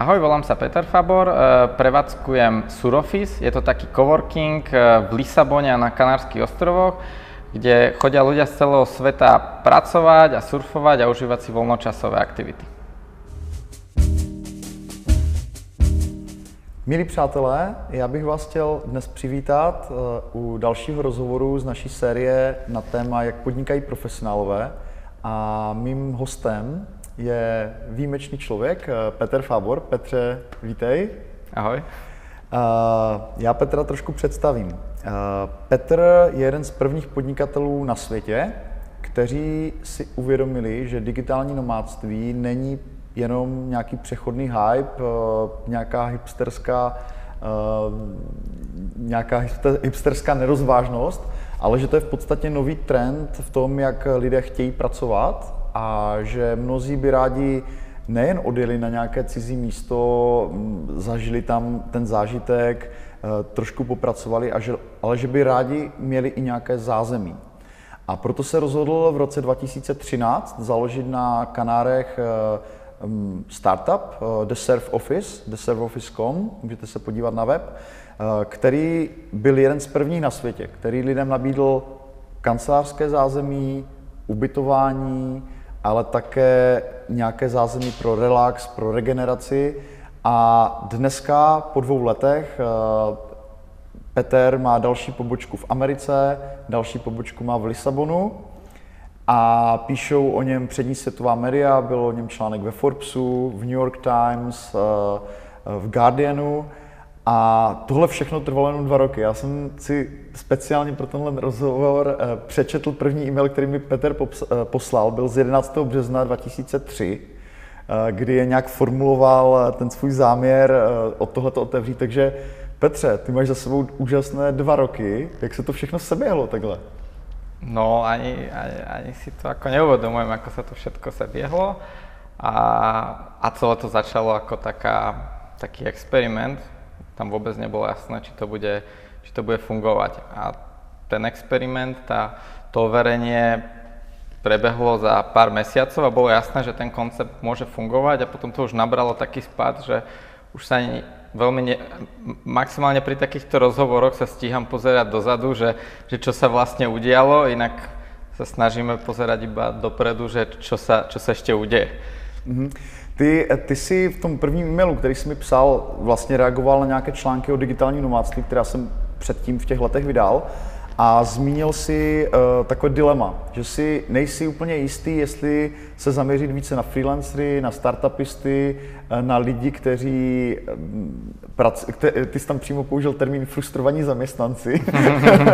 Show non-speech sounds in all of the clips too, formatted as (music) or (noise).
Ahoj, volám sa Peter Fabor, e, prevádzkujem Suroffice, je to taký coworking e, v Lisabone a na Kanárskych ostrovoch, kde chodia ľudia z celého sveta pracovať a surfovať a užívať si voľnočasové aktivity. Milí přátelé, já bych vás chtěl dnes přivítat e, u dalšího rozhovoru z naší série na téma, jak podnikají profesionálové. A mým hostem je výjimečný člověk, eh, Petr Fábor. Petře, vítej. Ahoj. Uh, já Petra trošku představím. Uh, Petr je jeden z prvních podnikatelů na světě, kteří si uvědomili, že digitální nomádství není jenom nějaký přechodný hype, nějaká hipsterská, nějaká hipsterská nerozvážnost, ale že to je v podstatě nový trend v tom, jak lidé chtějí pracovat a že mnozí by rádi nejen odjeli na nějaké cizí místo, zažili tam ten zážitek, e, trošku popracovali, a že, ale že by rádi měli i nějaké zázemí. A proto se rozhodl v roce 2013 založit na Kanárech e, startup e, The Surf Office, thesurfoffice.com, můžete se podívat na web, který byl jeden z prvních na světě, který lidem nabídl kancelářské zázemí, ubytování, ale také nějaké zázemí pro relax, pro regeneraci. A dneska, po dvou letech, eh, Peter má další pobočku v Americe, další pobočku má v Lisabonu a píšou o něm přední světová média, bylo o něm článek ve Forbesu, v New York Times, eh, v Guardianu a tohle všechno trvalo jenom dva roky. Já jsem si speciálně pro tenhle rozhovor eh, přečetl první e-mail, který mi Petr eh, poslal, byl z 11. března 2003, eh, kdy je nějak formuloval ten svůj záměr od tohleto otevřít. Takže Petře, ty máš za sebou úžasné dva roky. Jak se to všechno seběhlo takhle? No, ani, ani, ani si to ako neuvedomujem, ako sa to všetko sebiehlo. A, a celé to začalo ako taká, taký experiment, tam vôbec nebolo jasné, či to bude, či to bude fungovať. A ten experiment, tá, to overenie prebehlo za pár mesiacov a bolo jasné, že ten koncept môže fungovať a potom to už nabralo taký spad, že už sa ani veľmi ne, maximálne pri takýchto rozhovoroch sa stíham pozerať dozadu, že, že čo sa vlastne udialo, inak sa snažíme pozerať iba dopredu, že čo sa, čo sa ešte udeje. Mm-hmm. Ty, ty jsi v tom prvním e-mailu, který jsi mi psal, vlastně reagoval na nějaké články o digitální nomádství, která jsem předtím v těch letech vydal a zmínil si uh, takové dilema, že si nejsi úplně jistý, jestli se zaměřit více na freelancery, na startupisty, uh, na lidi, kteří kte, ty jsi tam přímo použil termín frustrovaní zaměstnanci.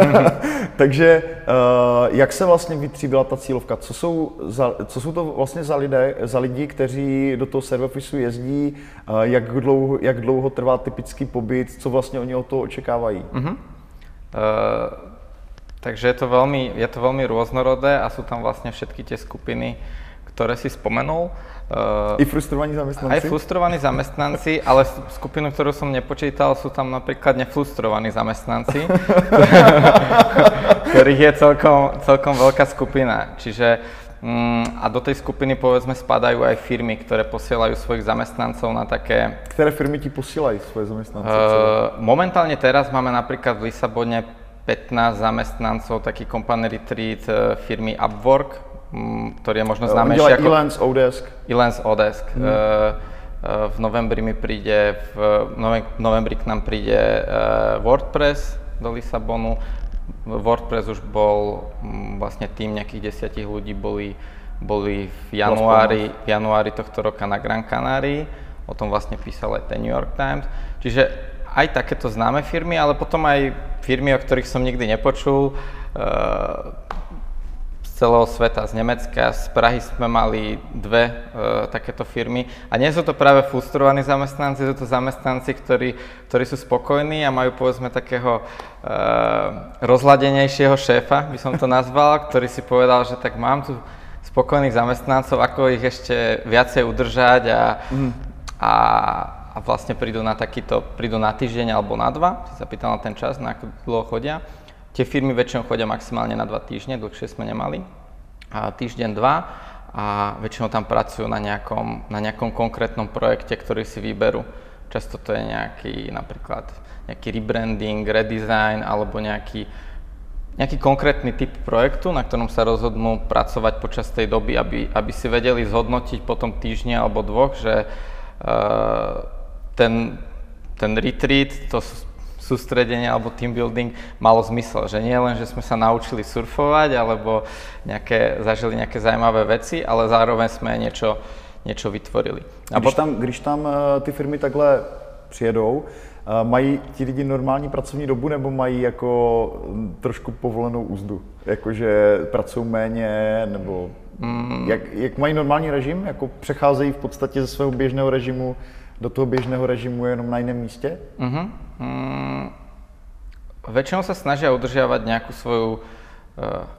(laughs) Takže uh, jak se vlastně vytříbila ta cílovka? Co jsou, za, co jsou to vlastně za, lidé, za lidi, kteří do toho servofisu jezdí? Jak, dlouho, jak dlouho trvá typický pobyt? Co vlastně oni od toho očekávají? Uh-huh. Uh... Takže je to, veľmi, je to veľmi rôznorodé a sú tam vlastne všetky tie skupiny, ktoré si spomenul. I frustrovaní zamestnanci? Aj frustrovaní zamestnanci, ale skupinu, ktorú som nepočítal, sú tam napríklad nefrustrovaní zamestnanci, (laughs) ktorých je celkom, celkom veľká skupina. Čiže mm, a do tej skupiny povedzme spadajú aj firmy, ktoré posielajú svojich zamestnancov na také... Ktoré firmy ti posielajú svoje zamestnance? Uh, momentálne teraz máme napríklad v Lisabone 15 zamestnancov, taký company retreat e, firmy Upwork, ktorý je možno známejší ako... Elance Odesk. Elance Odesk. Hmm. V novembri mi príde, v novembri k nám príde WordPress do Lisabonu. WordPress už bol, vlastne tým nejakých desiatich ľudí boli, boli v januári, v januári tohto roka na Gran Canarii. O tom vlastne písal aj ten New York Times. Čiže aj takéto známe firmy, ale potom aj firmy, o ktorých som nikdy nepočul. Eh, z celého sveta, z Nemecka, z Prahy sme mali dve uh, takéto firmy. A nie sú to práve frustrovaní zamestnanci, sú to zamestnanci, ktorí, ktorí sú spokojní a majú povedzme takého uh, rozladenejšieho šéfa, by som to nazval, ktorý si povedal, že tak mám tu spokojných zamestnancov, ako ich ešte viacej udržať a, mm. a a vlastne prídu na takýto, prídu na týždeň alebo na dva, si sa na ten čas, na ako dlho chodia. Tie firmy väčšinou chodia maximálne na dva týždne, dlhšie sme nemali. A týždeň, dva. a väčšinou tam pracujú na nejakom, na nejakom konkrétnom projekte, ktorý si vyberú. Často to je nejaký napríklad nejaký rebranding, redesign alebo nejaký, nejaký konkrétny typ projektu, na ktorom sa rozhodnú pracovať počas tej doby, aby, aby si vedeli zhodnotiť potom týždne alebo dvoch, že uh, ten, ten retreat, to sústredenie alebo team building malo zmysel. Že nie len, že sme sa naučili surfovať alebo nejaké, zažili nejaké zajímavé veci, ale zároveň sme niečo, niečo vytvorili. A když, tam, když tam eh, ty firmy takhle přijedou, eh, mají ti lidi normální pracovní dobu nebo mají jako trošku povolenou úzdu? Jakože pracují méně nebo mm. jak, jak mají normální režim? Jako přecházejí v podstatě ze svého běžného režimu do toho běžného režimu jenom na jiném místě? Uh-huh. Mm, väčšinou sa snažia udržiavať nejakú svoju uh,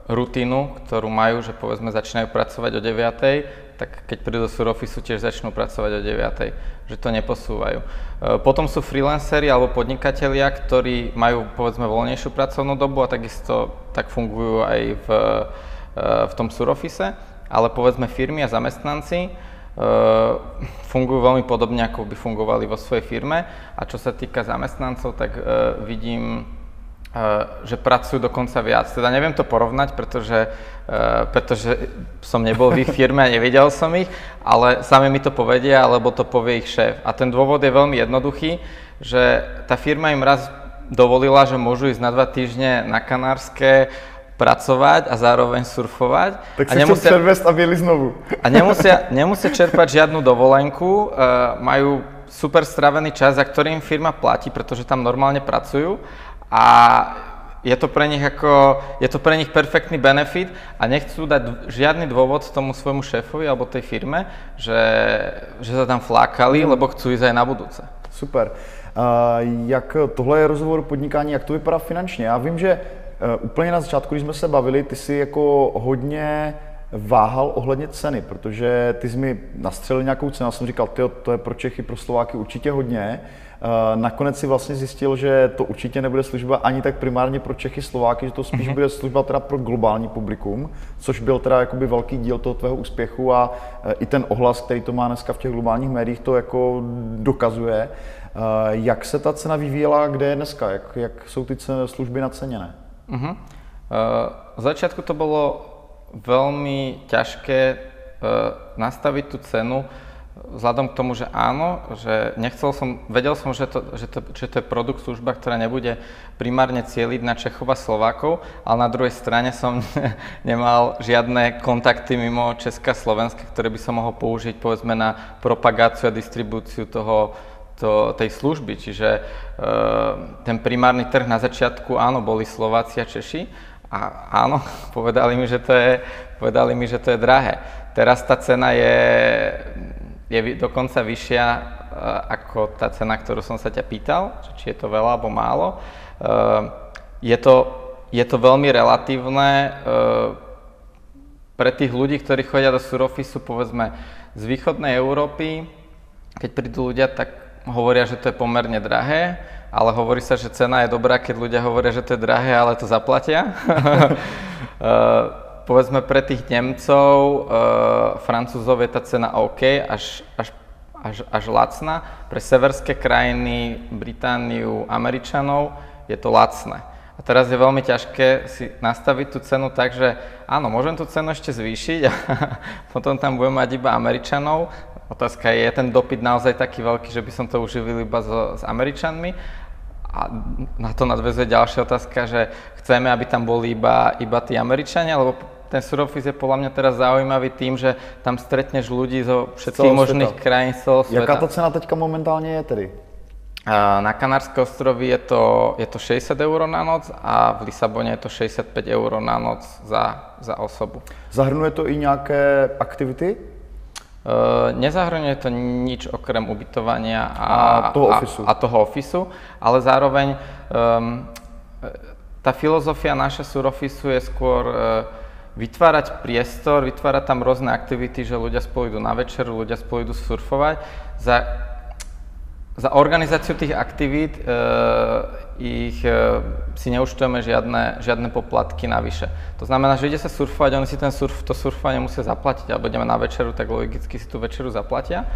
rutinu, ktorú majú, že povedzme začínajú pracovať o 9, tak keď prídu do Suroffice tiež začnú pracovať o 9, že to neposúvajú. Uh, potom sú freelanceri alebo podnikatelia, ktorí majú povedzme voľnejšiu pracovnú dobu a takisto tak fungujú aj v, uh, v tom Suroffice, ale povedzme firmy a zamestnanci fungujú veľmi podobne, ako by fungovali vo svojej firme. A čo sa týka zamestnancov, tak uh, vidím, uh, že pracujú dokonca viac. Teda neviem to porovnať, pretože, pretože som nebol v ich firme a nevidel som ich, ale sami mi to povedia, alebo to povie ich šéf. A ten dôvod je veľmi jednoduchý, že tá firma im raz dovolila, že môžu ísť na dva týždne na Kanárske, pracovať a zároveň surfovať. Tak si a nemusia, chcú a mieli znovu. A nemusia, nemusia čerpať žiadnu dovolenku, uh, majú super stravený čas, za ktorým firma platí, pretože tam normálne pracujú a je to pre nich ako, je to pre nich perfektný benefit a nechcú dať žiadny dôvod tomu svojmu šéfovi alebo tej firme, že, že sa tam flákali, mm. lebo chcú ísť aj na budúce. Super. Uh, jak tohle je rozhovor podnikání, jak to vypadá finančně? Já vím, že úplně na začátku, když jsme se bavili, ty si jako hodně váhal ohledně ceny, protože ty jsi mi nastřelil nějakou cenu, já jsem říkal, tyjo, to je pro Čechy, pro Slováky určitě hodně. Uh, nakonec si vlastně zjistil, že to určitě nebude služba ani tak primárně pro Čechy, Slováky, že to spíš mm-hmm. bude služba teda pro globální publikum, což byl teda jakoby velký díl toho tvého úspěchu a uh, i ten ohlas, který to má dneska v těch globálních médiích, to jako dokazuje. Jak se ta cena vyvíjela, kde je dneska? Jak, jak jsou ty služby naceněné? Uh-huh. Uh, v začiatku to bolo veľmi ťažké uh, nastaviť tú cenu, vzhľadom k tomu, že áno, že nechcel som, vedel som, že to, že to, že to je produkt, služba, ktorá nebude primárne cieliť na Čechov a Slovákov, ale na druhej strane som nemal žiadne kontakty mimo Česka a Slovenska, ktoré by som mohol použiť povedzme na propagáciu a distribúciu toho, to, tej služby. Čiže e, ten primárny trh na začiatku, áno, boli Slováci a Češi a áno, (laughs) povedali mi, že to je, povedali mi, že to je drahé. Teraz tá cena je, je dokonca vyššia e, ako tá cena, ktorú som sa ťa pýtal, či je to veľa alebo málo. E, je, to, je to veľmi relatívne e, pre tých ľudí, ktorí chodia do Surofisu, povedzme, z východnej Európy, keď prídu ľudia, tak hovoria, že to je pomerne drahé, ale hovorí sa, že cena je dobrá, keď ľudia hovoria, že to je drahé, ale to zaplatia. uh, (laughs) povedzme pre tých Nemcov, uh, Francúzov je tá cena OK, až, až, až, až lacná. Pre severské krajiny, Britániu, Američanov je to lacné. A teraz je veľmi ťažké si nastaviť tú cenu tak, že áno, môžem tú cenu ešte zvýšiť (laughs) a potom tam budem mať iba Američanov, Otázka je, je ten dopyt naozaj taký veľký, že by som to uživil iba so, s Američanmi? A na to nadvezuje ďalšia otázka, že chceme, aby tam boli iba, iba tí Američania, lebo ten Surofis je podľa mňa teraz zaujímavý tým, že tam stretneš ľudí zo všetkých možných sveta. krajín z celého sveta. Jaká ta cena teďka momentálne je tedy? Na Kanárske ostrovy je to, je to 60 eur na noc a v Lisabone je to 65 eur na noc za, za osobu. Zahrnuje to i nějaké aktivity? Uh, nezahrňuje to nič okrem ubytovania a, a, toho, a, a toho ofisu, ale zároveň um, tá filozofia naša Surofisu je skôr uh, vytvárať priestor, vytvárať tam rôzne aktivity, že ľudia spolu idú na večeru, ľudia spolu idú surfovať. Za, za organizáciu tých aktivít uh, ich uh, si neúčtujeme žiadne, žiadne poplatky navyše. To znamená, že ide sa surfovať, oni si ten surf, to surfovanie musia zaplatiť, alebo ideme na večeru, tak logicky si tú večeru zaplatia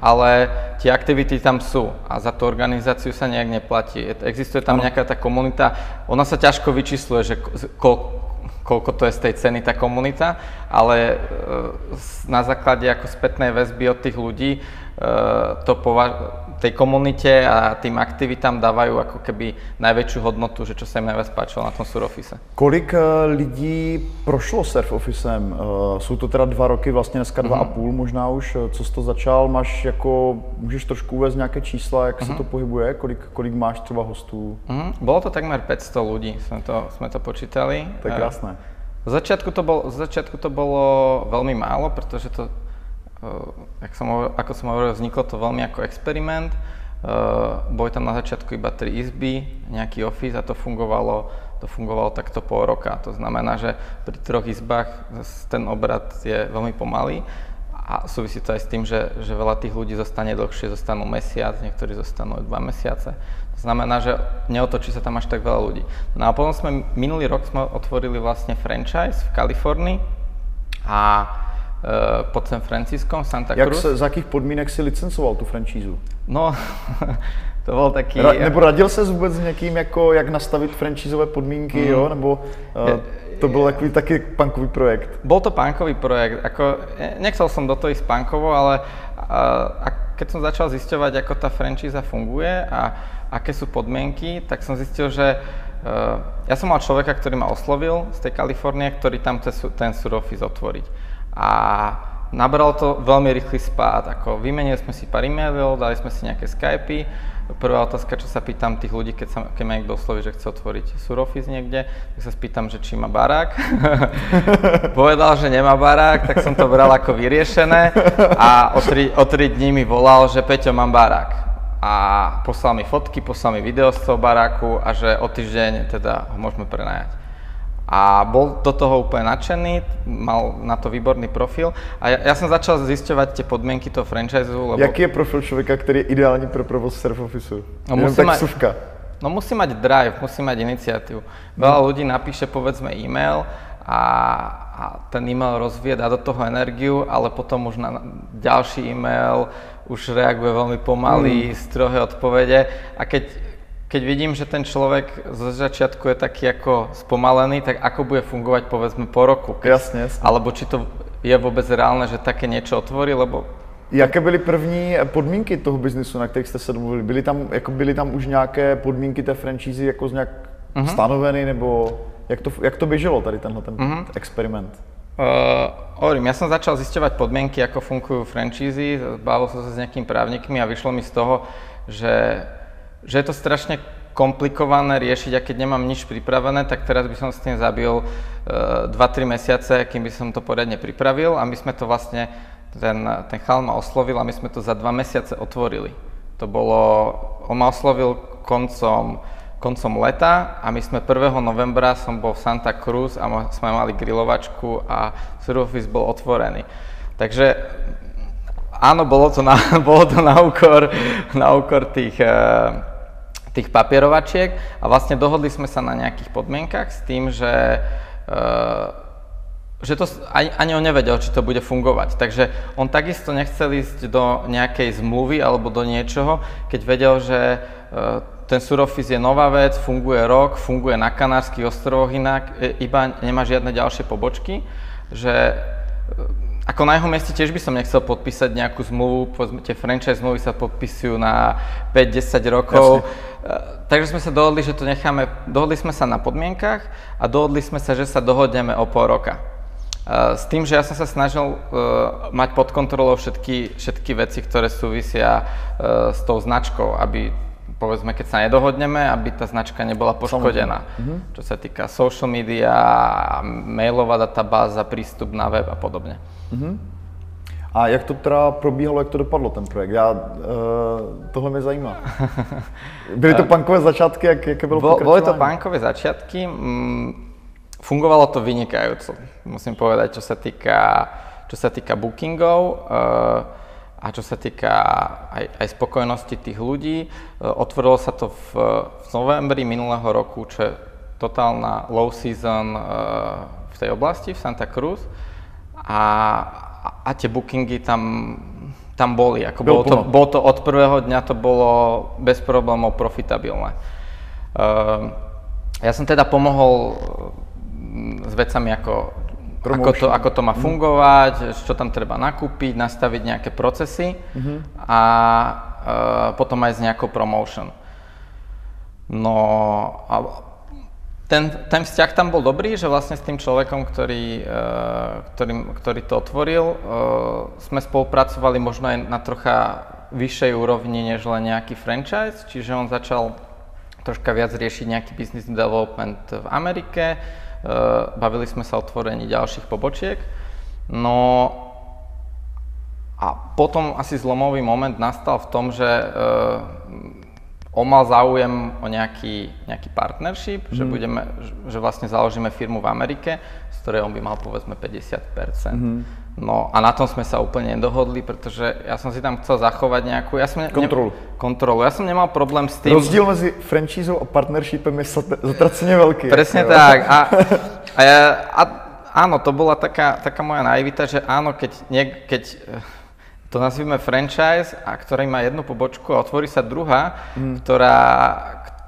ale tie aktivity tam sú a za tú organizáciu sa nejak neplatí. Existuje tam nejaká tá komunita, ona sa ťažko vyčísluje, že ko, koľko to je z tej ceny tá komunita, ale e, na základe ako spätnej väzby od tých ľudí e, to považ- tej komunite a tým aktivitám dávajú ako keby najväčšiu hodnotu, že čo sa im najviac páčilo na tom surofise. Kolik eh, lidí prošlo surf officem? Eh, jsou to teda dva roky, vlastně dneska dva mm-hmm. a půl možná už, eh, co jsi to začal, máš jako, můžeš trošku uvést nějaké čísla, jak mm-hmm. se mhm. to pohybuje, kolik, kolik máš třeba hostů? Mm-hmm. Bolo to takmer 500 ľudí, sme to, sme to počítali. To je krásne. Z začiatku to, bol, z začiatku to bolo veľmi málo, pretože to som hovoril, ako som hovoril, vzniklo to veľmi ako experiment. Boli tam na začiatku iba tri izby, nejaký office a to fungovalo, to fungovalo takto pol roka. To znamená, že pri troch izbách ten obrad je veľmi pomalý a súvisí to aj s tým, že, že veľa tých ľudí zostane dlhšie, zostanú mesiac, niektorí zostanú dva mesiace. To znamená, že neotočí sa tam až tak veľa ľudí. No a potom sme, minulý rok sme otvorili vlastne franchise v Kalifornii a Eh, pod San Franciskom, Santa Jak Cruz. Se, za jakých podmínek si licencoval tu franšízu? No, (laughs) to byl taký... Ra, nebo radil se vůbec s někým, jako jak nastavit franšízové podmínky, mm. jo? Nebo uh, to byl takový taky punkový projekt? Bol to punkový projekt. Ako, nechcel som do toho ísť punkovo, ale uh, a keď som začal zisťovať, ako tá franšíza funguje a aké sú podmienky, tak som zistil, že ja som mal človeka, ktorý ma oslovil z tej Kalifornie, ktorý tam ten surofis otvoriť a nabral to veľmi rýchly spád. Ako vymenili sme si pár e-mailov, dali sme si nejaké Skypey. Prvá otázka, čo sa pýtam tých ľudí, keď, sa, keď ma niekto osloví, že chce otvoriť surofis niekde, tak sa spýtam, že či má barák. (laughs) Povedal, že nemá barák, tak som to bral ako vyriešené a o tri, o tri dní mi volal, že Peťo, mám barák. A poslal mi fotky, poslal mi video z toho baráku a že o týždeň teda ho môžeme prenajať a bol do toho úplne nadšený, mal na to výborný profil a ja, ja som začal zisťovať tie podmienky toho franchise. Lebo... Jaký je profil človeka, ktorý je ideální pro provoz surf officeu? No, musí tak mať, suvka. No musí mať drive, musí mať iniciatívu. Veľa ľudí napíše povedzme e-mail a, a ten e-mail rozvie, dá do toho energiu, ale potom už na ďalší e-mail už reaguje veľmi pomaly, mm. strohé odpovede a keď keď vidím, že ten človek zo začiatku je taký ako spomalený, tak ako bude fungovať povedzme po roku? Keď, jasne, jasne. Alebo či to je vôbec reálne, že také niečo otvorí, lebo Jaké byly první podmínky toho biznisu, na kterých jste se domluvili? Byly tam, jako byly tam už nějaké podmínky té franšízy jako nějak uh-huh. stanoveny, nebo jak to, jak to běželo tady tenhle ten uh-huh. experiment? Uh, hovorím, ja som začal zisťovať podmienky, ako fungujú franšízy, bavil som sa s nejakými právnikmi a vyšlo mi z toho, že že je to strašne komplikované riešiť a keď nemám nič pripravené, tak teraz by som s tým zabil uh, e, 2-3 mesiace, kým by som to poriadne pripravil a my sme to vlastne, ten, ten chal ma oslovil a my sme to za 2 mesiace otvorili. To bolo, on ma oslovil koncom, koncom leta a my sme 1. novembra som bol v Santa Cruz a sme mali grilovačku a surface bol otvorený. Takže áno, bolo to na, (laughs) bolo to na úkor, na úkor tých uh, tých papierovačiek a vlastne dohodli sme sa na nejakých podmienkach s tým, že uh, že to ani, ani on nevedel, či to bude fungovať. Takže on takisto nechcel ísť do nejakej zmluvy alebo do niečoho, keď vedel, že uh, ten surofis je nová vec, funguje rok, funguje na Kanárskych ostrovoch inak, e, iba nemá žiadne ďalšie pobočky, že uh, ako na jeho mieste tiež by som nechcel podpísať nejakú zmluvu, povedzme, tie franchise zmluvy sa podpisujú na 5-10 rokov. Jasne. Takže sme sa dohodli, že to necháme, dohodli sme sa na podmienkach a dohodli sme sa, že sa dohodneme o pol roka. S tým, že ja som sa snažil uh, mať pod kontrolou všetky, všetky veci, ktoré súvisia uh, s tou značkou, aby povedzme, keď sa nedohodneme, aby tá značka nebola poškodená. Mhm. Čo sa týka social media, mailová databáza, prístup na web a podobne. Mm-hmm. A jak to teda probíhalo, jak to dopadlo ten projekt? Já, uh, tohle mě zajímá. (laughs) Byly to punkové začátky, jak, jaké bylo Bo, Boli to punkové začiatky, mm, fungovalo to vynikajúco, musím povedať, čo sa týka, čo sa týka bookingov. Uh, a čo sa týka aj, aj spokojnosti tých ľudí. Otvorilo sa to v, v novembri minulého roku, čo je totálna low season v tej oblasti, v Santa Cruz. A, a tie bookingy tam, tam boli. Ako bolo, to, bolo to od prvého dňa to bolo bez problémov profitabilné. Ja som teda pomohol s vecami ako, ako, to, ako to má mhm. fungovať, mm-hmm. čo tam treba nakúpiť, nastaviť nejaké procesy mm-hmm. a uh, potom aj s nejakou promotion. No a ten, ten vzťah tam bol dobrý, že vlastne s tým človekom, ktorý, uh, ktorý, ktorý to otvoril, uh, sme spolupracovali možno aj na trocha vyššej úrovni než len nejaký franchise, čiže on začal troška viac riešiť nejaký business development v Amerike, bavili sme sa o otvorení ďalších pobočiek. No a potom asi zlomový moment nastal v tom, že uh, on mal záujem o nejaký, nejaký partnership, mm. že, mhm. budeme, že vlastne založíme firmu v Amerike, z ktorej on by mal povedzme 50%. Mm. No a na tom sme sa úplne nedohodli, pretože ja som si tam chcel zachovať nejakú... Ja som ne, kontrolu. Ne, kontrolu. Ja som nemal problém s tým... Rozdíl mezi franchízou a partnershipem je zatraceně veľký. Presne jo. tak. A, a, ja, a áno, to bola taká, taká moja naivita, že áno, keď, nie, keď eh, to nazvime franchise, a ktorý má jednu pobočku a otvorí sa druhá, mm. ktorá,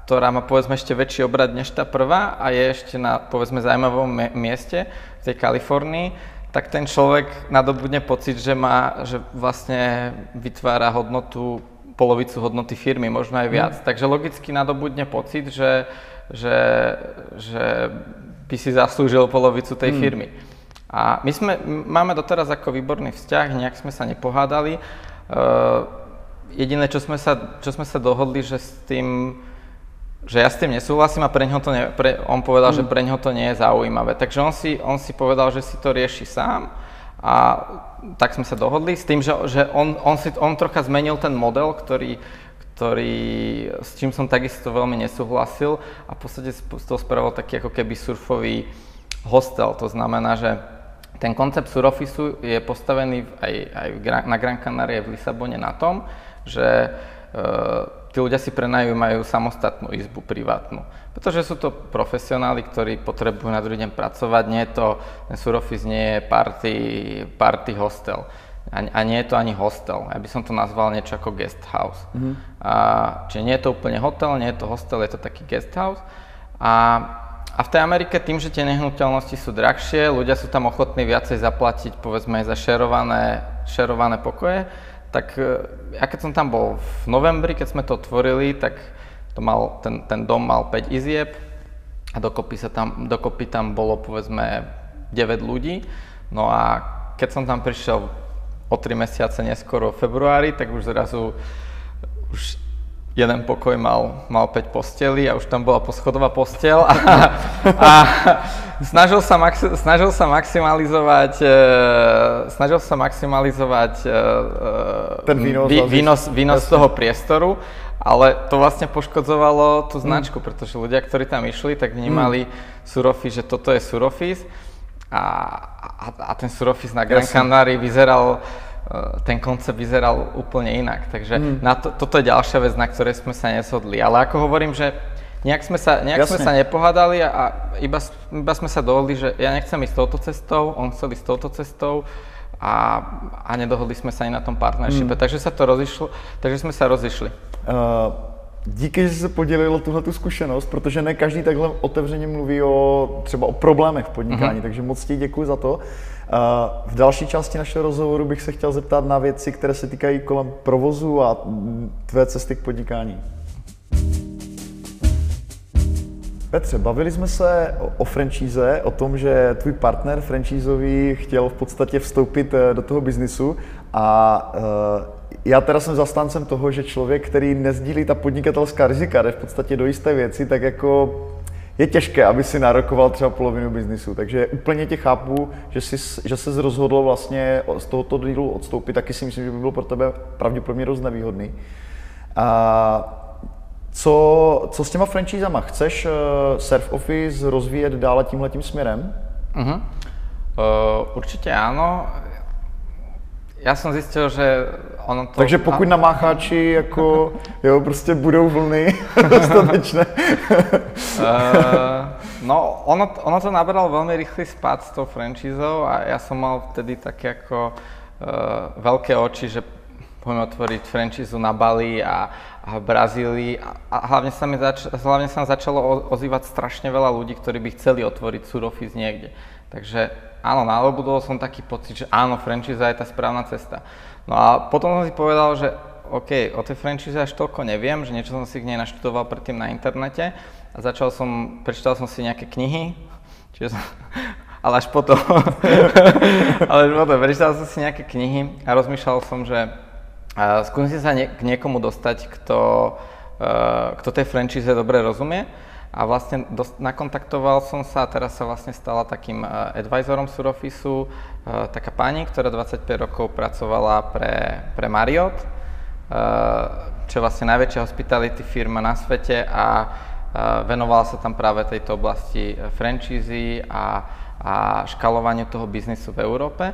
ktorá má povedzme ešte väčší obrad než tá prvá a je ešte na povedzme zaujímavom mieste v tej Kalifornii, tak ten človek nadobudne pocit, že, má, že vlastne vytvára hodnotu, polovicu hodnoty firmy, možno aj viac. Mm. Takže logicky nadobudne pocit, že, že, že by si zaslúžil polovicu tej mm. firmy. A my sme, máme doteraz ako výborný vzťah, nejak sme sa nepohádali. Uh, jediné, čo sme, sa, čo sme sa dohodli, že s tým že ja s tým nesúhlasím a pre to ne, pre, on povedal, mm. že pre ňoho to nie je zaujímavé. Takže on si, on si povedal, že si to rieši sám a tak sme sa dohodli s tým, že, že on, on, si, on trocha zmenil ten model, ktorý, ktorý, s čím som takisto veľmi nesúhlasil a v podstate toho spravil taký ako keby surfový hostel. To znamená, že ten koncept suroffisu je postavený aj, aj na Gran Canaria v Lisabone na tom, že uh, tí ľudia si prenajímajú samostatnú izbu privátnu. Pretože sú to profesionáli, ktorí potrebujú na druhý deň pracovať. Nie je to, ten surofis nie je party, party hostel. A, a nie je to ani hostel. Ja by som to nazval niečo ako guest house. Mm-hmm. A, čiže nie je to úplne hotel, nie je to hostel, je to taký guest house. A, a v tej Amerike tým, že tie nehnuteľnosti sú drahšie, ľudia sú tam ochotní viacej zaplatiť povedzme aj za šerované, šerované pokoje, tak e, ja keď som tam bol v novembri, keď sme to otvorili, tak to mal, ten, ten dom mal 5 izieb a dokopy, sa tam, dokopy tam bolo povedzme 9 ľudí. No a keď som tam prišiel o 3 mesiace neskoro v februári, tak už zrazu už jeden pokoj mal, mal 5 postelí a už tam bola poschodová postel a, (laughs) a snažil, sa maxi, snažil sa maximalizovať e, snažil sa maximalizovať e, ten výnos, vý, výnos, výnos toho priestoru, ale to vlastne poškodzovalo tú mm. značku, mm. pretože ľudia, ktorí tam išli, tak vnímali mm. Surofis, že toto je Surofis a, a, a ten Surofis na Gran Canaria vyzeral ten koncept vyzeral úplne inak. Takže mm. na to, toto je ďalšia vec, na ktorej sme sa neshodli. Ale ako hovorím, že nejak sme sa, nejak sme sa nepohádali a, a iba, iba sme sa dohodli, že ja nechcem ísť touto cestou, on chcel ísť touto cestou a, a nedohodli sme sa ani na tom partnershipe. Mm. Takže sa to rozišlo, takže sme sa rozišli. Uh, díky, že se podělil o tuhle tu zkušenost, protože ne každý takhle otevřeně mluví o třeba o problémech v podnikání, mm-hmm. takže moc ti děkuji za to. V další části našeho rozhovoru bych se chtěl zeptat na věci, které se týkají kolem provozu a tvé cesty k podnikání. Petře, bavili jsme se o franšíze, o tom, že tvůj partner franšízový chtěl v podstatě vstoupit eh, do toho biznisu a eh, já teda jsem zastáncem toho, že člověk, který nezdílí ta podnikatelská rizika, jde v podstatě do jisté věci, tak jako je těžké, aby si nárokoval třeba polovinu biznisu. Takže úplně tě chápu, že, jsi, že se rozhodl vlastně z tohoto dílu odstoupit, taky si myslím, že by bylo pro tebe pravděpodobně dost nevýhodný. A co, co s těma franchisama? Chceš uh, Surf Office rozvíjet dále tímhletím směrem? Uh-huh. Uh, určitě ano. Já jsem zjistil, že ono to... Takže pokud na mácháči jako, (laughs) jo, prostě budou vlny (laughs) dostatečné. uh, no, ono, ono to nabralo veľmi rýchly spad s tou franchízou a ja som mal vtedy také ako uh, veľké oči, že poďme otvoriť franchízu na Bali a, a v Brazílii a, a hlavne, sa mi zač- hlavne sa začalo ozývať strašne veľa ľudí, ktorí by chceli otvoriť surofis niekde. Takže áno, nadobudol som taký pocit, že áno, franchise je tá správna cesta. No a potom som si povedal, že OK, o tej franchise až toľko neviem, že niečo som si k nej naštudoval predtým na internete a začal som, prečítal som si nejaké knihy, (laughs) čiže som, (laughs) ale až potom, (laughs) ale až potom, prečítal som si nejaké knihy a rozmýšľal som, že uh, skúsim sa nie, k niekomu dostať, kto, uh, kto tej franchise dobre rozumie a vlastne dost, nakontaktoval som sa teraz sa vlastne stala takým uh, advisorom Surofisu, uh, taká pani, ktorá 25 rokov pracovala pre, pre Marriott, uh, čo je vlastne najväčšia hospitality firma na svete a venovala sa tam práve tejto oblasti franchízy a, a škalovaniu toho biznisu v Európe.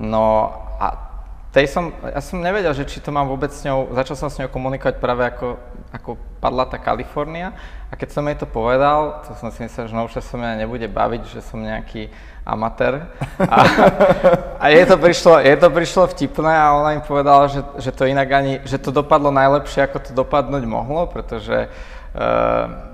No a tej som, ja som nevedel, že či to mám vôbec s ňou, začal som s ňou komunikovať práve ako, ako padla tá Kalifornia a keď som jej to povedal, to som si myslel, že no už sa mňa nebude baviť, že som nejaký amatér a, a je, to prišlo, je to prišlo vtipné a ona im povedala, že, že to inak ani, že to dopadlo najlepšie, ako to dopadnúť mohlo, pretože uh,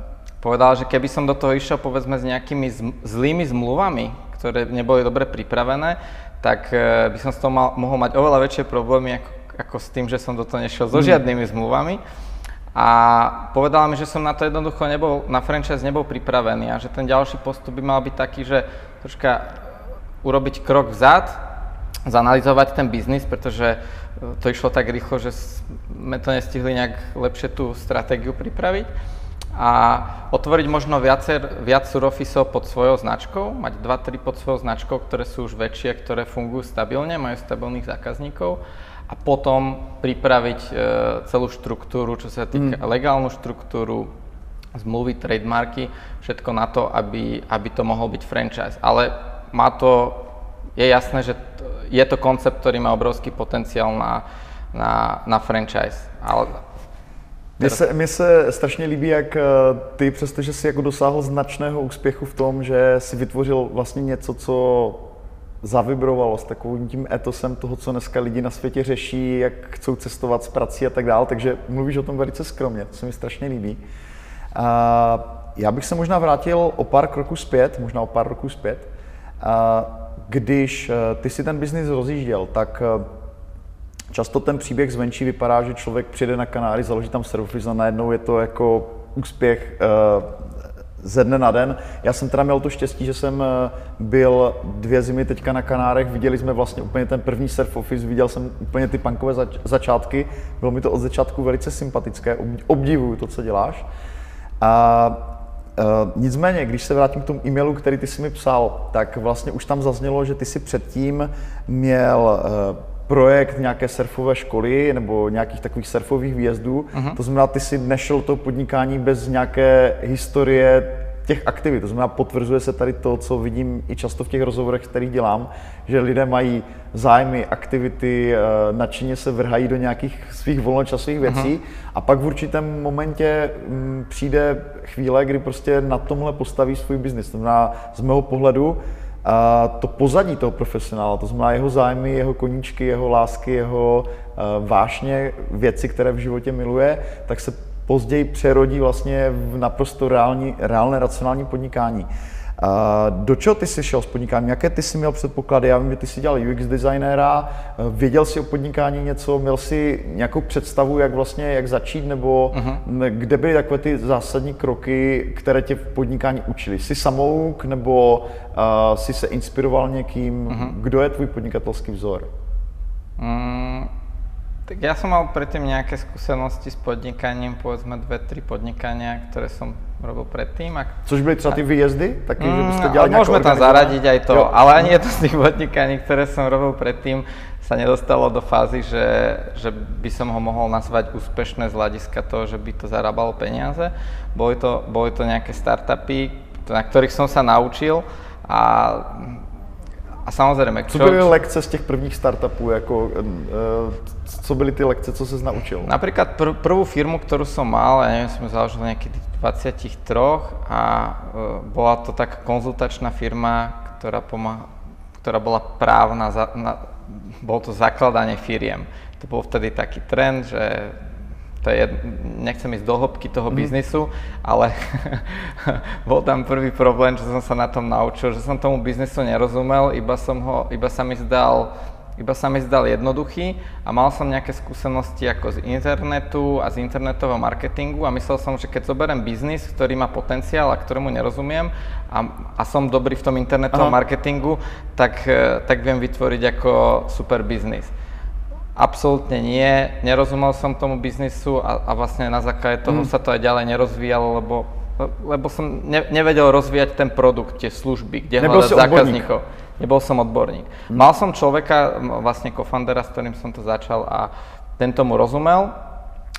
povedala, že keby som do toho išiel povedzme s nejakými zlými zmluvami, ktoré neboli dobre pripravené, tak e, by som z toho mal, mohol mať oveľa väčšie problémy ako, ako s tým, že som do toho nešiel so hmm. žiadnymi zmluvami. A povedala mi, že som na to jednoducho nebol, na franchise nebol pripravený a že ten ďalší postup by mal byť taký, že troška urobiť krok vzad, zanalizovať ten biznis, pretože e, to išlo tak rýchlo, že sme to nestihli nejak lepšie tú stratégiu pripraviť. A otvoriť možno viacer, viac surofisov pod svojou značkou, mať 2-3 pod svojou značkou, ktoré sú už väčšie, ktoré fungujú stabilne, majú stabilných zákazníkov a potom pripraviť e, celú štruktúru, čo sa týka mm. legálnu štruktúru, zmluvy, trademarky, všetko na to, aby, aby to mohol byť franchise. Ale má to, je jasné, že to, je to koncept, ktorý má obrovský potenciál na, na, na franchise. Ale mně se, mně se strašně líbí, jak eh, ty, přestože jsi jako dosáhl značného úspěchu v tom, že si vytvořil vlastně něco, co zavibrovalo s takovým tím etosem toho, co dneska lidi na světě řeší, jak chcou cestovat s prací a tak dále, takže mluvíš o tom velice skromně, to se mi strašně líbí. A já bych se možná vrátil o pár kroků zpět, možná o pár roků zpět. A když eh, ty si ten biznis rozjížděl, tak eh, Často ten příběh zvenčí vypadá, že člověk přijde na Kanáry, založí tam servis a najednou je to jako úspěch uh, ze dne na den. Já jsem teda měl to štěstí, že jsem eh, byl dvě zimy teďka na Kanárech, viděli jsme vlastně úplně ten první surf office, viděl jsem úplně ty punkové zač- začátky, bylo mi to od začátku velice sympatické, obdivuju to, co děláš. A Uh, nicméně, když se vrátím k tomu e-mailu, který ty si mi psal, tak vlastně už tam zaznělo, že ty si předtím měl uh, projekt nějaké surfové školy nebo nějakých takových surfových výjezdů. Uh-huh. To znamená, ty si nešel to podnikání bez nějaké historie těch aktivit. To znamená, potvrzuje se tady to, co vidím i často v těch rozhovorech, kterých dělám, že lidé mají zájmy, aktivity, eh, nadšeně se vrhají do nějakých svých volnočasových věcí uh-huh. a pak v určitém momentě m, mm, přijde chvíle, kdy prostě na tomhle postaví svůj biznis. To znamená, z mého pohledu, a to pozadí toho profesionála, to znamená jeho zájmy, jeho koníčky, jeho lásky, jeho uh, vášně, věci, které v životě miluje, tak se později přerodí vlastně v naprosto reální, reálné racionální podnikání. Do čeho ty jsi šel s podnikáním? Jaké ty jsi měl předpoklady? Já vím, že ty jsi dělal UX designéra, věděl jsi o podnikání něco, měl jsi nějakou představu, jak vlastně, jak začít, nebo uh-huh. kde byly takové ty zásadní kroky, které tě v podnikání učili? Jsi samouk, nebo uh, jsi se inspiroval někým? Uh-huh. Kdo je tvůj podnikatelský vzor? Um, tak ja som mal predtým nejaké skúsenosti s podnikaním, povedzme dve, tri podnikania, ktoré som robil predtým. Ak... Což byly třeba ty výjezdy? Taky, mm, že byste dělali Môžeme tam zaradiť aj to, jo. ale ani jedno z tých podnikaní, ktoré som robil predtým, sa nedostalo do fázy, že, že by som ho mohol nazvať úspešné z hľadiska toho, že by to zarábalo peniaze. Boli to, boli to nejaké startupy, na ktorých som sa naučil a a samozrejme... Co byly lekce z těch prvních startupů? Jako, co byly ty lekce, co se naučil? Napríklad pr- prvú firmu, ktorú som mal, ja neviem, som založil niekedy 23 a uh, bola to taká konzultačná firma, ktorá, pomáha, ktorá bola právna, za, na, bolo to zakladanie firiem. To bol vtedy taký trend, že to je, nechcem ísť do hĺbky toho mm. biznisu, ale (laughs) bol tam prvý problém, že som sa na tom naučil, že som tomu biznisu nerozumel, iba, som ho, iba sa mi zdal iba sa mi zdal jednoduchý a mal som nejaké skúsenosti ako z internetu a z internetového marketingu a myslel som, že keď zoberiem biznis, ktorý má potenciál a ktorému nerozumiem a, a som dobrý v tom internetovom Aha. marketingu, tak, eh, tak viem vytvoriť ako super biznis. Absolútne nie, nerozumel som tomu biznisu a, a vlastne na základe toho mm. sa to aj ďalej nerozvíjalo, lebo, lebo som ne, nevedel rozvíjať ten produkt, tie služby, kde Nebol hľadať zákazníkov. Odborník. Nebol som odborník. Mm. Mal som človeka, vlastne kofandera, s ktorým som to začal a ten tomu rozumel,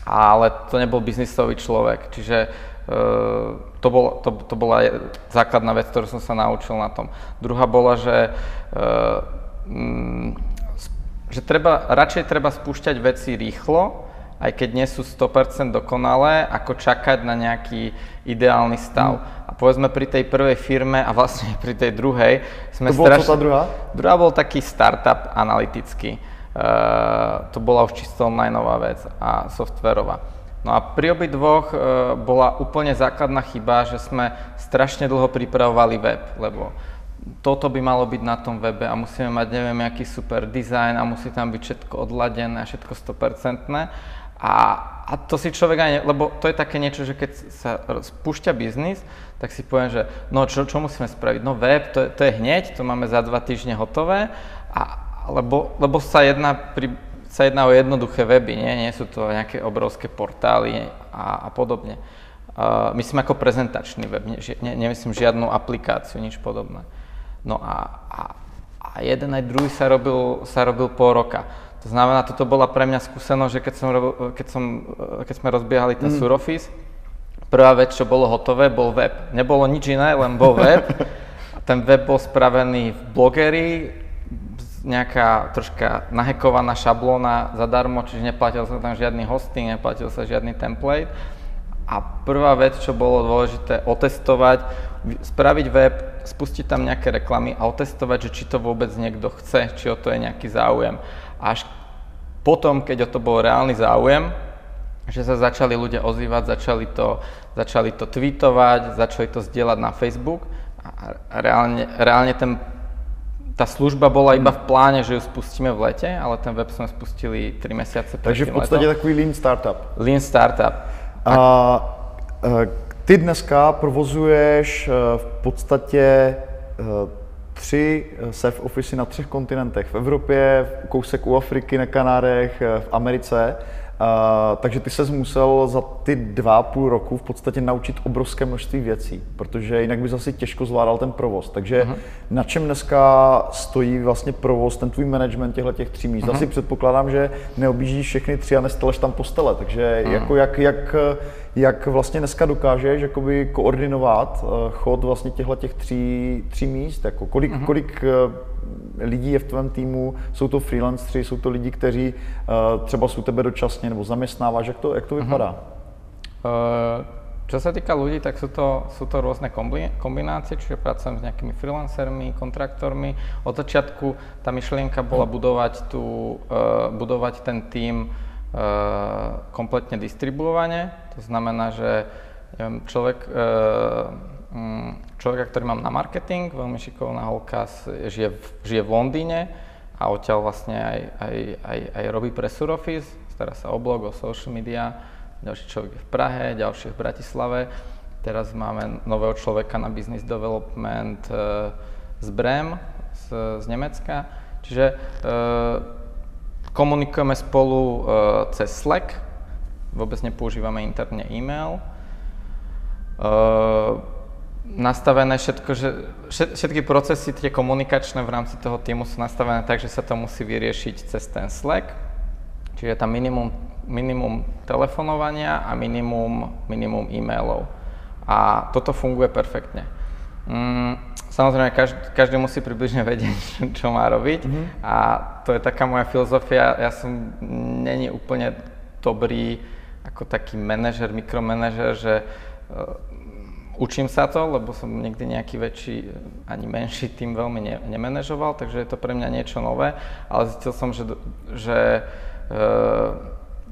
ale to nebol biznisový človek. Čiže uh, to, bol, to, to bola základná vec, ktorú som sa naučil na tom. Druhá bola, že uh, mm, že treba, radšej treba spúšťať veci rýchlo, aj keď nie sú 100% dokonalé, ako čakať na nejaký ideálny stav. Mm. Povedzme pri tej prvej firme a vlastne pri tej druhej sme to strašne... tá druhá? Druhá bol taký startup analytický. Uh, to bola už čisto onlineová vec a softverová. No a pri obi dvoch uh, bola úplne základná chyba, že sme strašne dlho pripravovali web, lebo toto by malo byť na tom webe a musíme mať neviem aký super dizajn a musí tam byť všetko odladené a všetko 100%. A, a to si človek aj, ne, lebo to je také niečo, že keď sa spúšťa biznis, tak si poviem, že no čo, čo musíme spraviť? No web, to, to je hneď, to máme za dva týždne hotové, a, lebo, lebo sa jedná, pri, sa jedná o jednoduché weby, nie? nie sú to nejaké obrovské portály a, a podobne. Uh, myslím ako prezentačný web, ne, ne, nemyslím žiadnu aplikáciu, nič podobné. No a, a, a jeden aj druhý sa robil, sa robil pol roka. To znamená, toto bola pre mňa skúsenosť, že keď, som, keď, som, keď sme rozbiehali ten mm. Suroffice, prvá vec, čo bolo hotové, bol web. Nebolo nič iné, len bol web. (laughs) ten web bol spravený v blogeri, nejaká troška nahekovaná šablóna zadarmo, čiže neplatil sa tam žiadny hosting, neplatil sa žiadny template. A prvá vec, čo bolo dôležité, otestovať, spraviť web, spustiť tam nejaké reklamy a otestovať, že či to vôbec niekto chce, či o to je nejaký záujem. Až potom, keď o to bol reálny záujem, že sa začali ľudia ozývať, začali to, začali to tweetovať, začali to zdieľať na Facebook a reálne, reálne ten, tá služba bola iba v pláne, že ju spustíme v lete, ale ten web sme spustili 3 mesiace pred Takže v podstate letom. takový lean startup. Lean startup. A, a ty dneska provozuješ eh, v podstatě eh, tři eh, SEF ofisy na třech kontinentech. V Evropě, kousek u Afriky, na Kanárech, v Americe. Uh, takže ty se musel za ty dva půl roku v podstatě naučit obrovské množství věcí, protože jinak by zase těžko zvládal ten provoz. Takže uh-huh. na čem dneska stojí vlastně provoz, ten tvůj management těchto těch tří míst? Uh-huh. Asi předpokládám, že neobjíždíš všechny tři a nesteleš tam postele, takže uh-huh. jako jak, jak, jak vlastně dneska dokážeš jakoby koordinovat uh, chod vlastně těchto těch tří, tří míst? Jako kolik, uh-huh. kolik uh, lidí je v tvém týmu, jsou to freelanceri, jsou to lidi, kteří uh, třeba jsou tebe dočasně nebo zaměstnáváš, jak to, jak to vypadá? Uh-huh. Uh, čo sa týka ľudí, tak sú to, sú to rôzne kombinácie, čiže pracujem s nejakými freelancermi, kontraktormi. Od začiatku tá myšlienka bola budovať, tú, uh, budovať ten tím kompletne distribuovane. To znamená, že človek uh, Mm, človeka, ktorý mám na marketing, veľmi šikovná holka, žije v, žije v Londýne a odtiaľ vlastne aj, aj, aj, aj robí pre Suroffice, stará sa o blog, o social media, ďalší človek je v Prahe, ďalší je v Bratislave. Teraz máme nového človeka na business development e, z Brem, z, z Nemecka. Čiže e, komunikujeme spolu e, cez Slack, vôbec nepoužívame interne e-mail. E, nastavené všetko, že všetky procesy, tie komunikačné v rámci toho týmu sú nastavené tak, že sa to musí vyriešiť cez ten Slack, čiže tam minimum, minimum telefonovania a minimum, minimum e-mailov. A toto funguje perfektne. Mm, samozrejme, každý, každý musí približne vedieť, (laughs) čo má robiť mm-hmm. a to je taká moja filozofia. Ja som není úplne dobrý ako taký manažer, mikromanažer, že uh, učím sa to, lebo som nikdy nejaký väčší ani menší tým veľmi ne, nemanežoval, takže je to pre mňa niečo nové, ale zistil som, že, že uh,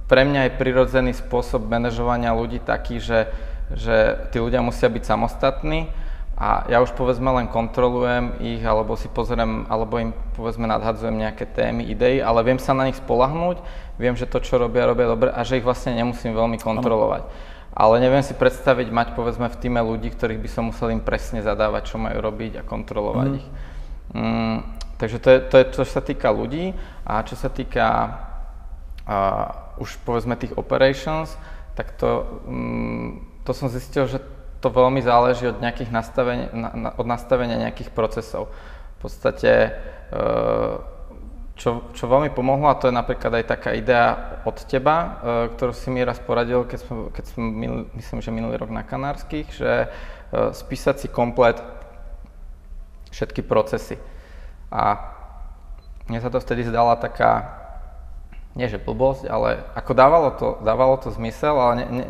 pre mňa je prirodzený spôsob manažovania ľudí taký, že, že tí ľudia musia byť samostatní a ja už povedzme len kontrolujem ich, alebo si pozriem, alebo im povedzme nadhadzujem nejaké témy, idei, ale viem sa na nich spolahnúť, viem, že to, čo robia, robia dobre a že ich vlastne nemusím veľmi kontrolovať. Ale neviem si predstaviť mať povedzme v týme ľudí, ktorých by som musel im presne zadávať, čo majú robiť a kontrolovať mm. ich. Mm, takže to je, to je, čo sa týka ľudí a čo sa týka uh, už povedzme tých operations, tak to, um, to som zistil, že to veľmi záleží od nejakých nastavenia, na, od nastavenia nejakých procesov. V podstate, eh, čo, čo veľmi pomohlo, a to je napríklad aj taká idea od teba, eh, ktorú si mi raz poradil, keď som, keď som myslím, že minulý rok na Kanárskych, že eh, spísať si komplet všetky procesy. A mne sa to vtedy zdala taká, nie že blbosť, ale ako dávalo to, dávalo to zmysel, ale ne, ne,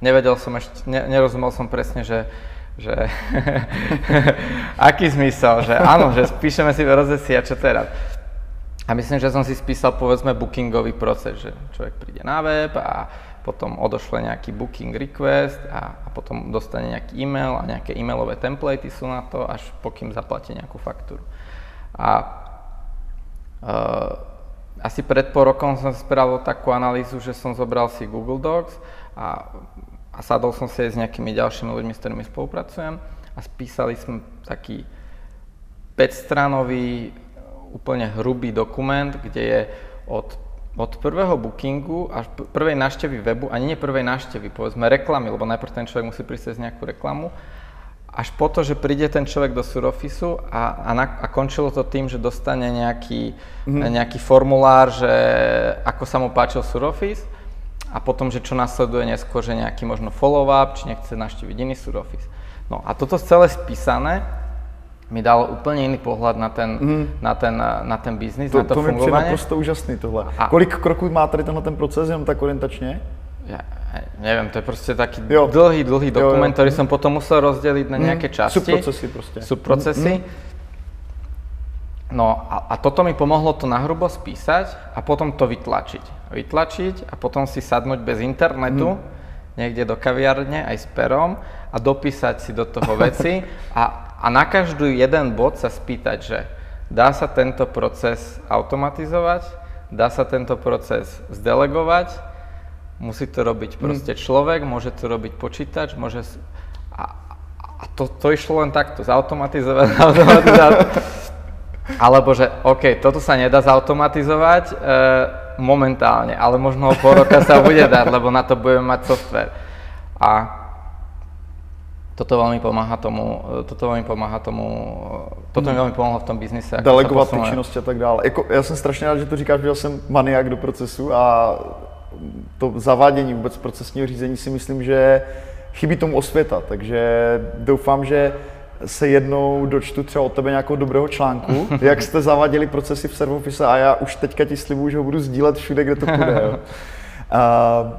nevedel som ešte, ne, nerozumel som presne, že, že (laughs) aký zmysel, že áno, že spíšeme si rozesi a čo teraz. A myslím, že som si spísal povedzme bookingový proces, že človek príde na web a potom odošle nejaký booking request a, a potom dostane nejaký e-mail a nejaké e-mailové templatey sú na to, až pokým zaplatí nejakú faktúru. A uh, asi pred pol rokom som spravil takú analýzu, že som zobral si Google Docs a a sadol som si aj s nejakými ďalšími ľuďmi, s ktorými spolupracujem a spísali sme taký 5-stranový, úplne hrubý dokument, kde je od, od prvého bookingu až prvej návštevy webu, ani nie prvej návštevy, povedzme reklamy, lebo najprv ten človek musí prísť nejakú reklamu, až po to, že príde ten človek do Suroffice a, a, na, a končilo to tým, že dostane nejaký, mm-hmm. nejaký formulár, že ako sa mu páčil Suroffice a potom, že čo nasleduje neskôr, že nejaký možno follow-up, či nechce naštíviť iný surofis. No a toto celé spísané mi dalo úplne iný pohľad na ten, mm. na ten, na ten biznis, to, na to, to fungovanie. To mi naprosto úžasný tohle. A Kolik kroků má tady tenhle ten proces, jenom tak orientačne? Ja, neviem, to je proste taký jo. dlhý, dlhý dokument, jo, jo. ktorý som potom musel rozdeliť na mhm. nejaké časti. Subprocesy proste. Subprocesy. Mm. No a, a toto mi pomohlo to nahrubo spísať a potom to vytlačiť. Vytlačiť a potom si sadnúť bez internetu mm. niekde do kaviarne aj s perom a dopísať si do toho veci a, a na každý jeden bod sa spýtať, že dá sa tento proces automatizovať, dá sa tento proces zdelegovať, musí to robiť mm. proste človek, môže to robiť počítač, môže... A, a to, to išlo len takto, zautomatizovať, (laughs) zautomatizovať. Alebo že OK, toto sa nedá zautomatizovať e, momentálne, ale možno o pol roka sa bude dať, lebo na to budeme mať software. A toto veľmi pomáha tomu, e, toto veľmi pomáha tomu, e, toto mi veľmi pomohlo v tom biznise. Delegovat ty činnosti a tak dále. Jako, já jsem strašně rád, že to říkáš, že jsem maniak do procesu a to zavádění vůbec procesního řízení si myslím, že chybí tomu osvěta, takže doufám, že se jednou dočtu třeba od tebe nějakého dobrého článku, (laughs) jak jste zavadili procesy v Servofise a já už teďka ti slibuju, že ho budu sdílet všude, kde to půjde. Jo. (laughs) Uh,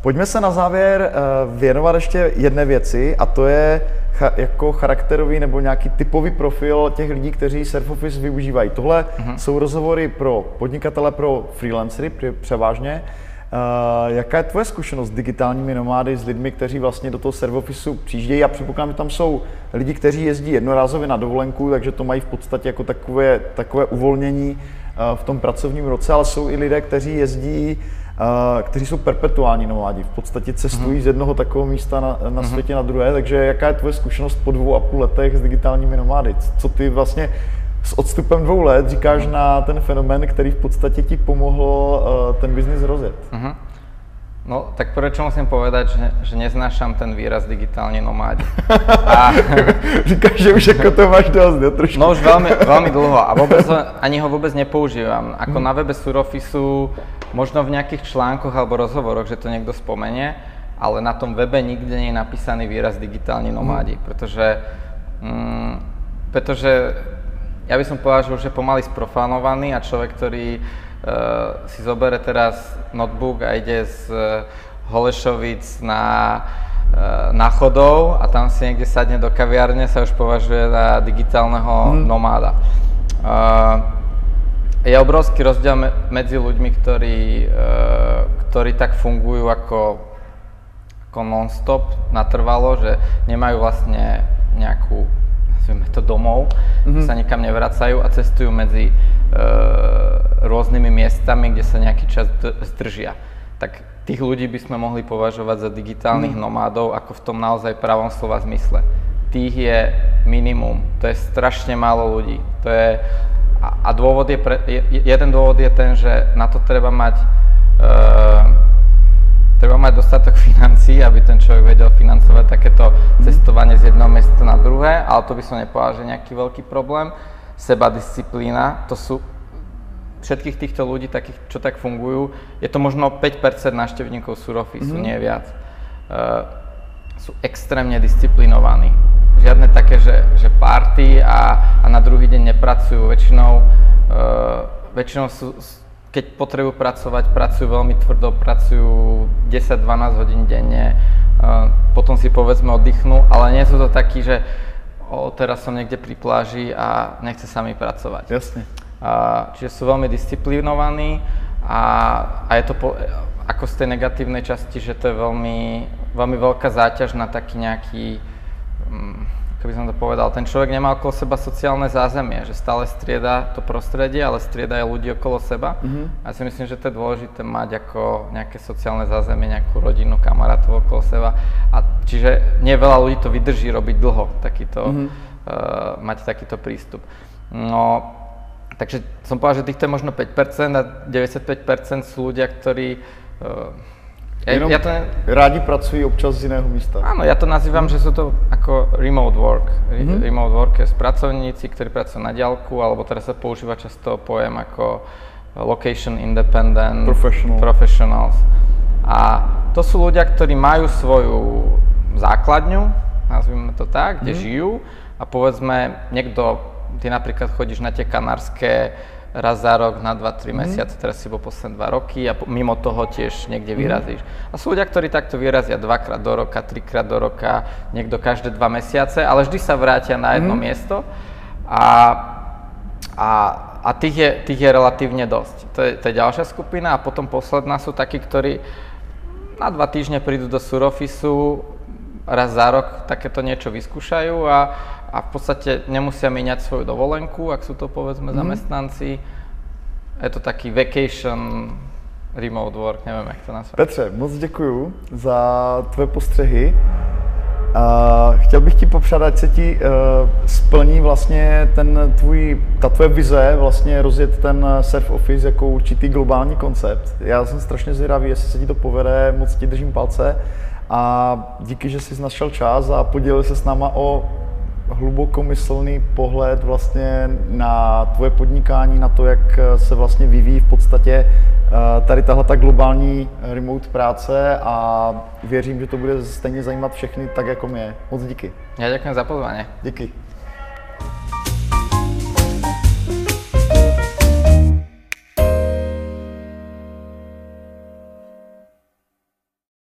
pojďme se na závěr uh, věnovat ještě jedné věci a to je cha- jako charakterový nebo nějaký typový profil těch lidí, kteří Surfoffice využívají. Tohle uh-huh. jsou rozhovory pro podnikatele, pro freelancery převážně. Uh, jaká je tvoje zkušenost s digitálními nomády, s lidmi, kteří vlastně do toho servofisu přijíždějí? Já předpokládám, že tam jsou lidi, kteří jezdí jednorázově na dovolenku, takže to mají v podstatě jako takové, takové uvolnění uh, v tom pracovním roce, ale jsou i lidé, kteří jezdí, uh, kteří jsou perpetuální nomádi, v podstatě cestují uh-huh. z jednoho takového místa na, na uh-huh. světě na druhé, takže jaká je tvoje zkušenost po dvou a půl letech s digitálními nomády? Co ty vlastně s odstupem dvou let říkáš na ten fenomén, který v podstatě ti pomohl uh, ten biznis rozjet. Uh-huh. No, tak prvé, čo musím povedať, že, že neznášam ten výraz digitálne nomádi. (laughs) A... Říkáš, že už ako to máš dosť, ne? Trošku. No už veľmi, veľmi dlho a vôbec ani ho vôbec nepoužívam. Ako hmm. na webe Suroffice, možno v nejakých článkoch alebo rozhovoroch, že to niekto spomenie, ale na tom webe nikde nie je napísaný výraz digitálni nomádi, hmm. pretože Mm, pretože ja by som povedal, že pomaly sprofanovaný a človek, ktorý uh, si zobere teraz notebook a ide z uh, Holešovic na, uh, na chodov a tam si niekde sadne do kaviárne, sa už považuje za digitálneho mm. nomáda. Uh, je obrovský rozdiel me- medzi ľuďmi, ktorí, uh, ktorí tak fungujú ako, ako non-stop, natrvalo, že nemajú vlastne nejakú nazvime to domov, mm-hmm. sa nikam nevracajú a cestujú medzi e, rôznymi miestami, kde sa nejaký čas zdržia. Tak tých ľudí by sme mohli považovať za digitálnych mm. nomádov, ako v tom naozaj pravom slova zmysle. Tých je minimum, to je strašne málo ľudí. To je, a, a dôvod je, pre, je, jeden dôvod je ten, že na to treba mať e, treba mať dostatok (laughs) financí, aby ten človek vedel financovať takéto cestovanie z jedného mesta na druhé, ale to by som nepovedal, že nejaký veľký problém. Seba disciplína, to sú všetkých týchto ľudí, takých, čo tak fungujú, je to možno 5% návštevníkov Surofy, mm-hmm. sú nie viac. Uh, sú extrémne disciplinovaní. Žiadne také, že, že party a, a na druhý deň nepracujú. Väčšinou, uh, väčšinou sú, keď potrebujú pracovať, pracujú veľmi tvrdo, pracujú 10-12 hodín denne, potom si povedzme oddychnú, ale nie sú to takí, že o, teraz som niekde pri pláži a nechce sa mi pracovať. Jasne. A, čiže sú veľmi disciplinovaní a, a je to po, ako z tej negatívnej časti, že to je veľmi, veľmi veľká záťaž na taký nejaký um, ako by som to povedal, ten človek nemá okolo seba sociálne zázemie, že stále strieda to prostredie, ale strieda aj ľudí okolo seba. Mm-hmm. A si myslím, že to je dôležité mať ako nejaké sociálne zázemie, nejakú rodinu, kamarátov okolo seba. A čiže nie veľa ľudí to vydrží robiť dlho, takýto, mm-hmm. uh, mať takýto prístup. No, takže som povedal, že týchto je možno 5% a 95% sú ľudia, ktorí uh, ja, Jenom ja to rádi pracují občas z jiného místa. Áno, ja to nazývam, mm. že sú to ako remote work. Mm-hmm. Remote work je pracovníci, ktorí pracujú na diálku, alebo teraz sa používa často pojem ako location independent Professional. professionals. A to sú ľudia, ktorí majú svoju základňu, nazvime to tak, kde mm. žijú a povedzme niekto, ty napríklad chodíš na tie kanárske raz za rok, na 2-3 mm. mesiace, teraz si bol posledné 2 roky a mimo toho tiež niekde mm. vyrazíš. A sú ľudia, ktorí takto vyrazia dvakrát do roka, trikrát do roka, niekto každé 2 mesiace, ale vždy sa vrátia na jedno mm. miesto a, a, a tých, je, tých je relatívne dosť. To je, to je ďalšia skupina a potom posledná sú takí, ktorí na dva týždne prídu do Surofisu, raz za rok takéto niečo vyskúšajú a, a v podstate nemusia míňať svoju dovolenku, ak sú to povedzme mm-hmm. zamestnanci. Je to taký vacation remote work, nevím, jak to nazvat. Petře, moc děkuju za tvoje postřehy. Uh, chtěl bych ti popřát, ať se ti uh, splní vlastně ten tvůj, ta tvoje vize, vlastně rozjet ten surf office jako určitý globální koncept. Já jsem strašně zvědavý, jestli se ti to povede, moc ti držím palce a díky, že jsi našel čas a podělil se s náma o hlubokomyslný pohled vlastně na tvoje podnikání, na to, jak se vlastně vyvíjí v podstatě eh, tady tahle ta globální remote práce a věřím, že to bude stejně zajímat všechny tak, jako mě. Moc díky. Já děkuji za pozvání. Díky.